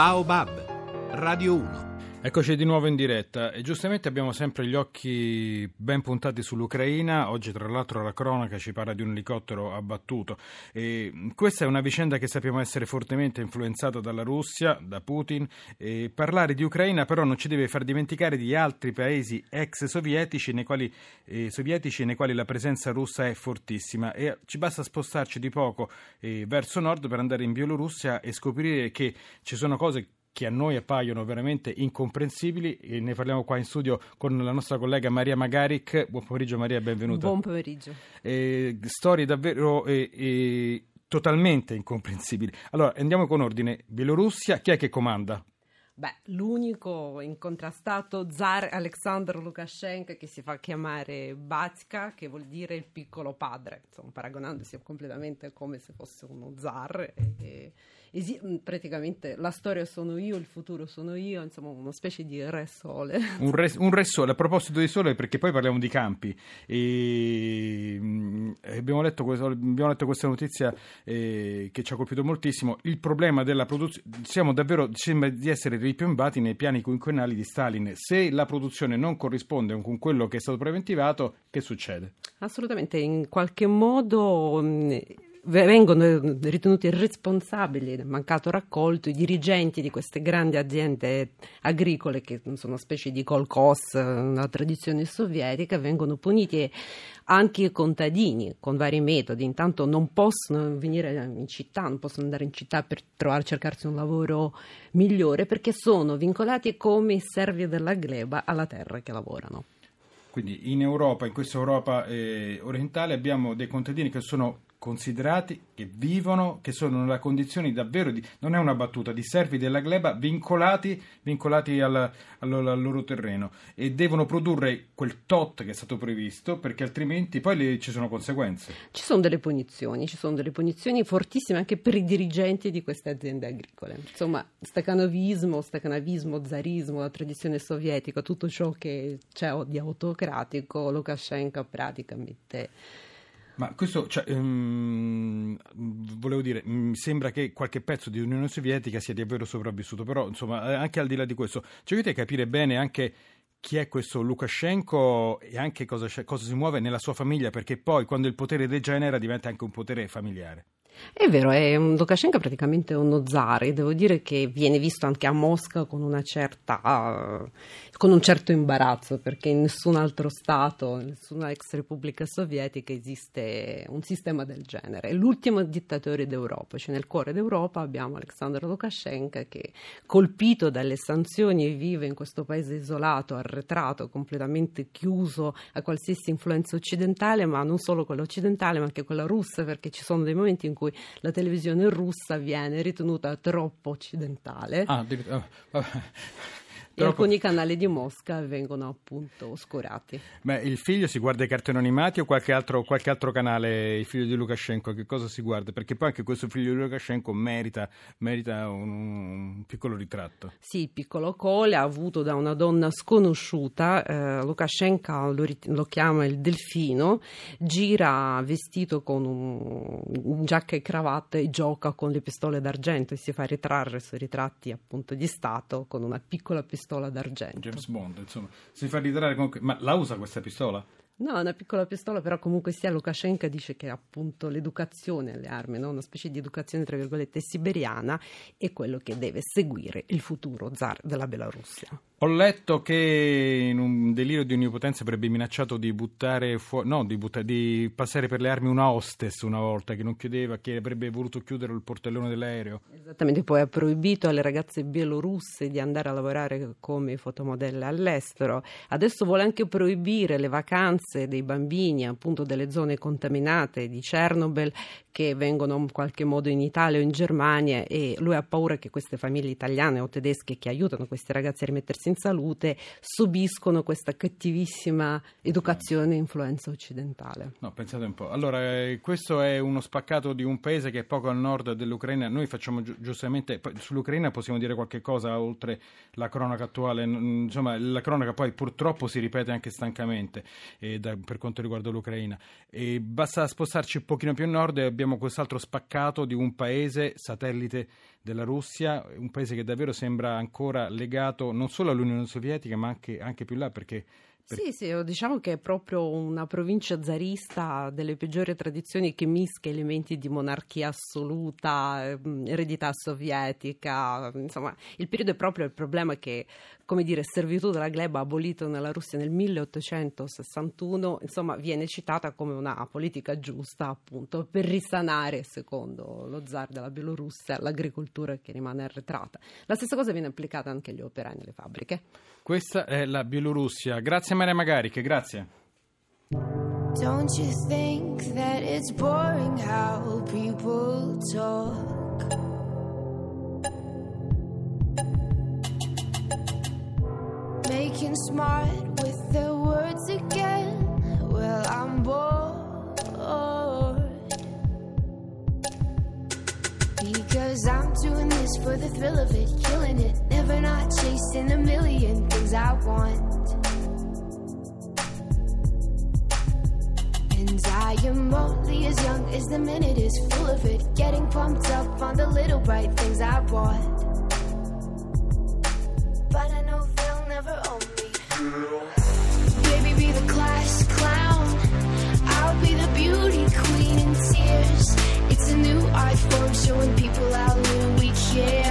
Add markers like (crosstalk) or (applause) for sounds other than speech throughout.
Baobab, Radio 1. Eccoci di nuovo in diretta e giustamente abbiamo sempre gli occhi ben puntati sull'Ucraina. Oggi tra l'altro la cronaca ci parla di un elicottero abbattuto. E questa è una vicenda che sappiamo essere fortemente influenzata dalla Russia, da Putin. E parlare di Ucraina però non ci deve far dimenticare di altri paesi ex sovietici nei quali, eh, sovietici nei quali la presenza russa è fortissima e ci basta spostarci di poco eh, verso nord per andare in Bielorussia e scoprire che ci sono cose che a noi appaiono veramente incomprensibili e ne parliamo qua in studio con la nostra collega Maria Magaric. Buon pomeriggio Maria, benvenuta. Buon pomeriggio. Eh, storie davvero eh, eh, totalmente incomprensibili. Allora, andiamo con ordine. Bielorussia, chi è che comanda? Beh, l'unico incontrastato zar Alexander Lukashenko che si fa chiamare Batska, che vuol dire il piccolo padre, insomma, paragonandosi completamente come se fosse uno zar. E, esi- praticamente la storia sono io, il futuro sono io, insomma una specie di re sole. Un re, un re sole, a proposito di sole, perché poi parliamo di campi. E, abbiamo, letto questo, abbiamo, letto questa notizia eh, che ci ha colpito moltissimo. Il problema della produzione, siamo davvero, sembra di essere ripiombati nei piani quinquennali di Stalin. Se la produzione non corrisponde con quello che è stato preventivato, che succede? Assolutamente, in qualche modo vengono ritenuti responsabili del mancato raccolto i dirigenti di queste grandi aziende agricole che sono specie di kolkhoz, una tradizione sovietica, vengono puniti anche i contadini con vari metodi. Intanto non possono venire in città, non possono andare in città per trovare, cercarsi un lavoro migliore perché sono vincolati come i servi della gleba alla terra che lavorano. Quindi in Europa, in questa Europa eh, orientale, abbiamo dei contadini che sono considerati che vivono, che sono nella condizione davvero di, non è una battuta, di servi della gleba vincolati, vincolati al, al, al, loro terreno e devono produrre quel tot che è stato previsto perché altrimenti poi le, ci sono conseguenze. Ci sono delle punizioni, ci sono delle punizioni fortissime anche per i dirigenti di queste aziende agricole. Insomma, stacanovismo, stacanovismo, zarismo, la tradizione sovietica, tutto ciò che c'è di autocratico, Lukashenko praticamente ma questo, cioè, um, volevo dire, mi sembra che qualche pezzo di Unione Sovietica sia davvero sopravvissuto, però insomma, anche al di là di questo, cercate di capire bene anche chi è questo Lukashenko e anche cosa, cosa si muove nella sua famiglia, perché poi quando il potere degenera diventa anche un potere familiare. È vero, è un Lukashenko è praticamente uno zar e devo dire che viene visto anche a Mosca con certa con un certo imbarazzo perché in nessun altro stato, in nessuna ex repubblica sovietica esiste un sistema del genere. È l'ultimo dittatore d'Europa, cioè nel cuore d'Europa abbiamo Alexander Lukashenko che colpito dalle sanzioni vive in questo paese isolato, arretrato, completamente chiuso a qualsiasi influenza occidentale, ma non solo quella occidentale ma anche quella russa perché ci sono dei momenti in cui la televisione russa viene ritenuta troppo occidentale. Ah, oh, e alcuni canali di Mosca vengono appunto oscurati. Beh, il figlio si guarda i cartoni animati o qualche altro, qualche altro, canale, il figlio di Lukashenko, che cosa si guarda? Perché poi anche questo figlio di Lukashenko merita, merita un, un, piccolo ritratto. Sì, il piccolo Cole ha avuto da una donna sconosciuta, eh, Lukashenko lo, lo, chiama il delfino, gira vestito con un, un giacca e cravatta e gioca con le pistole d'argento e si fa ritrarre sui ritratti appunto di Stato con una piccola pistola pistola d'argento. James Bond, insomma, si fa ritirare comunque. Ma la usa questa pistola? No, una piccola pistola, però comunque sia Lukashenko dice che appunto l'educazione alle armi, no? una specie di educazione tra virgolette siberiana, è quello che deve seguire il futuro zar della Bielorussia. Ho letto che in un delirio di onnipotenza avrebbe minacciato di buttare fuori, no, di, buttare, di passare per le armi una hostess una volta che non chiudeva, che avrebbe voluto chiudere il portellone dell'aereo. Esattamente, poi ha proibito alle ragazze bielorusse di andare a lavorare come fotomodelle all'estero. Adesso vuole anche proibire le vacanze dei bambini, appunto delle zone contaminate di Chernobyl che vengono in qualche modo in Italia o in Germania e lui ha paura che queste famiglie italiane o tedesche che aiutano questi ragazzi a rimettersi in salute subiscono questa cattivissima educazione e influenza occidentale. No, pensate un po'. Allora, eh, questo è uno spaccato di un paese che è poco al nord dell'Ucraina. Noi facciamo gi- giustamente, sull'Ucraina possiamo dire qualche cosa oltre la cronaca attuale. Insomma, la cronaca poi purtroppo si ripete anche stancamente. E da, per quanto riguarda l'Ucraina. E basta spostarci un pochino più a nord e abbiamo quest'altro spaccato di un paese satellite della Russia, un paese che davvero sembra ancora legato non solo all'Unione Sovietica ma anche, anche più là perché sì, sì, diciamo che è proprio una provincia zarista delle peggiori tradizioni che mischia elementi di monarchia assoluta, ehm, eredità sovietica, insomma, il periodo è proprio il problema che, come dire, servitù della gleba abolito nella Russia nel 1861, insomma, viene citata come una politica giusta, appunto, per risanare, secondo lo zar della Bielorussia, l'agricoltura che rimane arretrata. La stessa cosa viene applicata anche agli operai nelle fabbriche. Questa è la Bielorussia. Grazie Maria Magariche, grazie. Don't you think that it's boring how people talk? Making smart with their words again. Well, I'm bored. Because I'm doing this for the thrill of it, killing it, never not chasing a million things I want. And I am only as young as the minute is full of it, getting pumped up on the little bright things I bought. But I know they'll never own me. Baby, be the class clown. I'll be the beauty queen in tears. It's a new form showing people how little we care.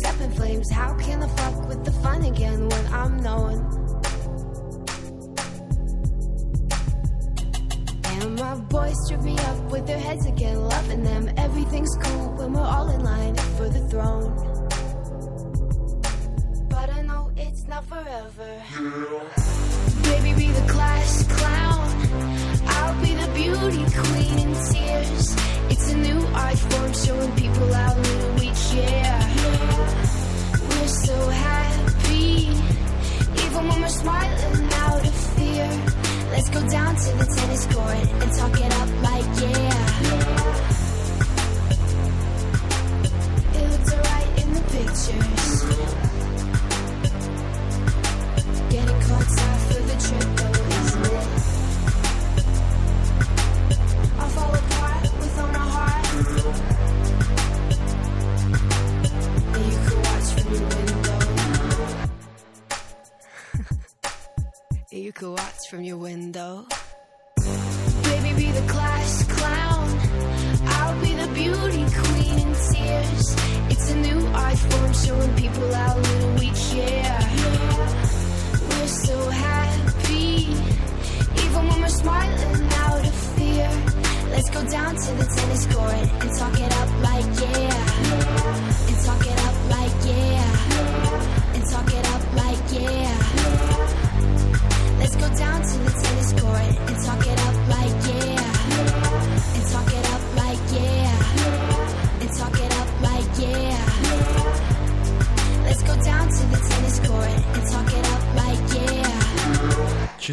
Wicked up in flames. How can I fuck with the fun again when I'm known? And my boys trip me up with their heads again, loving them. Everything's cool when we're all in line for the throne. You can watch from your window. Baby, be the class clown. I'll be the beauty queen in tears. It's a new art form showing people how little we care we're so happy. Even when we're smiling out of fear. Let's go down to the tennis court and talk it up like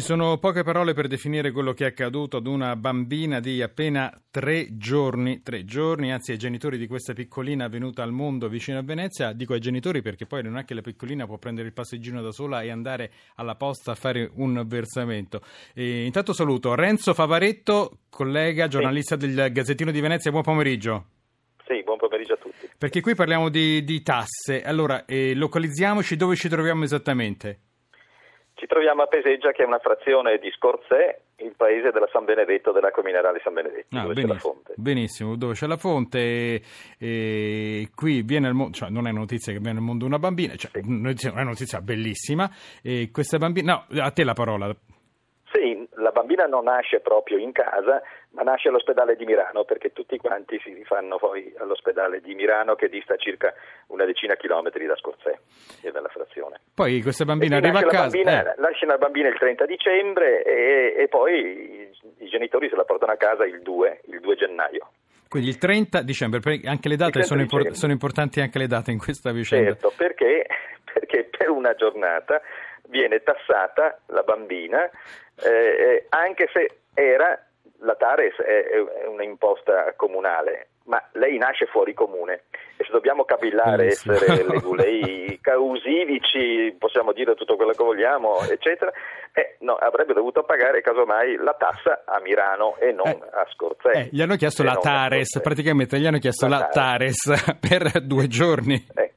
sono poche parole per definire quello che è accaduto ad una bambina di appena tre giorni, tre giorni, anzi ai genitori di questa piccolina venuta al mondo vicino a Venezia. Dico ai genitori perché poi non è che la piccolina può prendere il passeggino da sola e andare alla posta a fare un versamento. E intanto saluto Renzo Favaretto, collega, giornalista del Gazzettino di Venezia. Buon pomeriggio. Sì, buon pomeriggio a tutti. Perché qui parliamo di, di tasse. Allora, eh, localizziamoci dove ci troviamo esattamente. Ci troviamo a Peseggia, che è una frazione di Scorzè, il paese della San Benedetto, dell'acqua minerale San Benedetto, ah, dove benissimo, c'è la fonte. Benissimo, dove c'è la fonte. E, e qui viene al mondo, cioè non è notizia che viene al mondo una bambina, cioè, sì. è una notizia bellissima. E questa bambina, no, a te la parola. Sì, la bambina non nasce proprio in casa, ma nasce all'ospedale di Milano perché tutti quanti si rifanno poi all'ospedale di Milano che dista circa una decina di chilometri da Scorzè e dalla frazione. Poi questa bambina arriva a casa. Bambina, eh. Nasce la bambina il 30 dicembre e, e poi i, i, genitori se la portano a casa il 2, il 2 gennaio. Quindi il 30 dicembre, anche le date sono, impor- sono, importanti anche le date in questa vicenda. Certo, perché, (laughs) perché per una giornata viene tassata la bambina eh, eh anche se era la Tares è, un'imposta comunale, ma lei nasce fuori comune e se dobbiamo cabillare, Bellissimo. essere (laughs) legulei causidici, possiamo dire tutto quello che vogliamo, eccetera, eh, no, avrebbe dovuto pagare casomai la tassa a Milano e non eh, a Scorzè. Eh, gli hanno chiesto la Tares, praticamente gli hanno chiesto la, la Tares. Tares (laughs) per due giorni. Eh,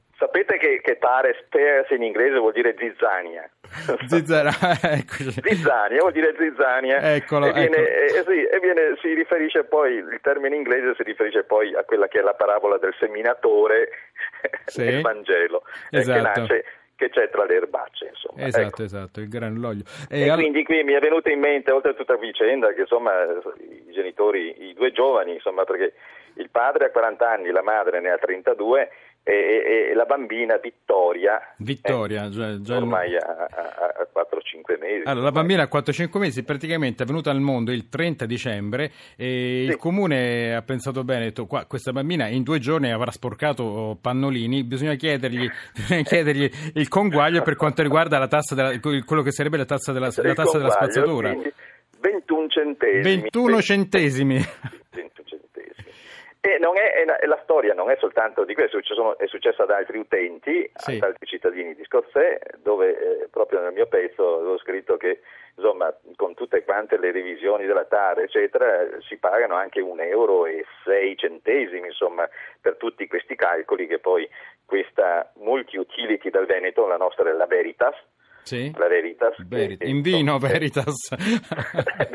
Tares, Tares in inglese vuol dire zizzania. (laughs) Zizzania, (laughs) eccoci. Zizzania vuol dire zizzania. Eccolo, e, viene, eccolo. Eh, sì, e viene, si riferisce poi, il termine inglese si riferisce poi a quella che è la parabola del seminatore (laughs) sì. nel Vangelo, esatto. che nasce che c'è tra le erbacce. Insomma. Esatto, ecco. esatto, il granulogio. E, e all... quindi qui mi è venuto in mente, oltre a tutta vicenda, che insomma i genitori, i due giovani, insomma, perché il padre ha 40 anni, la madre ne ha 32, e, e, e la bambina Vittoria, Vittoria eh, già, già ormai ha, ha, ha 4-5 mesi. Allora, la bambina ha 4-5 mesi, praticamente è venuta al mondo il 30 dicembre e sì. il comune ha pensato bene, ha detto qua, questa bambina in due giorni avrà sporcato pannolini, bisogna chiedergli, (laughs) bisogna chiedergli il conguaglio per quanto riguarda la tassa della, quello che sarebbe la tassa della, la tassa della spazzatura. 21 centesimi. 21 centesimi. E è, è, la storia non è soltanto di questo, è successa ad altri utenti, sì. ad altri cittadini di Scorsè, dove eh, proprio nel mio pezzo ho scritto che insomma, con tutte quante le revisioni della TAR, eccetera, si pagano anche un euro e sei centesimi, insomma, per tutti questi calcoli che poi questa multi-utility del Veneto, la nostra è la Veritas, sì. la Veritas. Verit- in vino Veritas. (laughs)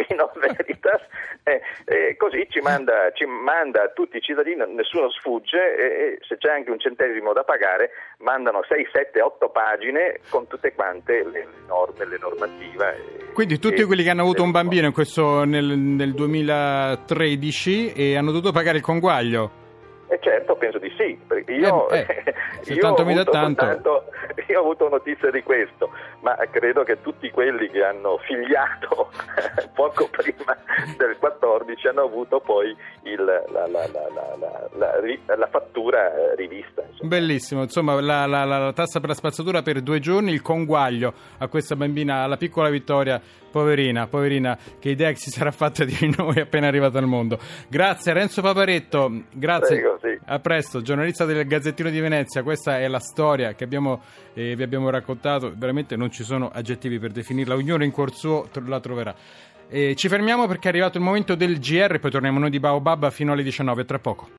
vino Veritas eh, eh, così ci manda, ci manda, a tutti i cittadini, nessuno sfugge e, se c'è anche un centesimo da pagare mandano 6, 7, 8 pagine con tutte quante le norme, le normative. Quindi tutti e, quelli che hanno avuto un bambino questo, nel, nel 2013 e hanno dovuto pagare il conguaglio? Eh certo, penso di sì, perché io, eh, eh, (laughs) io, ho avuto soltanto, (laughs) io ho avuto notizie di questo, ma credo che tutti quelli che hanno figliato (laughs) poco prima del 14 hanno avuto poi il, la, la, la, la, fattura eh, rivista. Insomma. Bellissimo, insomma la, tassa per la spazzatura per due giorni, il conguaglio a questa bambina, alla piccola Vittoria, poverina, poverina, che idea che si sarà fatta di noi appena arrivata al mondo. Grazie Renzo Paparetto, grazie. Prego sì. A presto, giornalista del Gazzettino di Venezia, questa è la storia che abbiamo, eh, vi abbiamo raccontato, veramente non ci sono aggettivi per definirla, ognuno in cuor suo la troverà. Eh, ci fermiamo perché è arrivato il momento del GR, poi torniamo noi di Baobab fino alle 19, tra poco.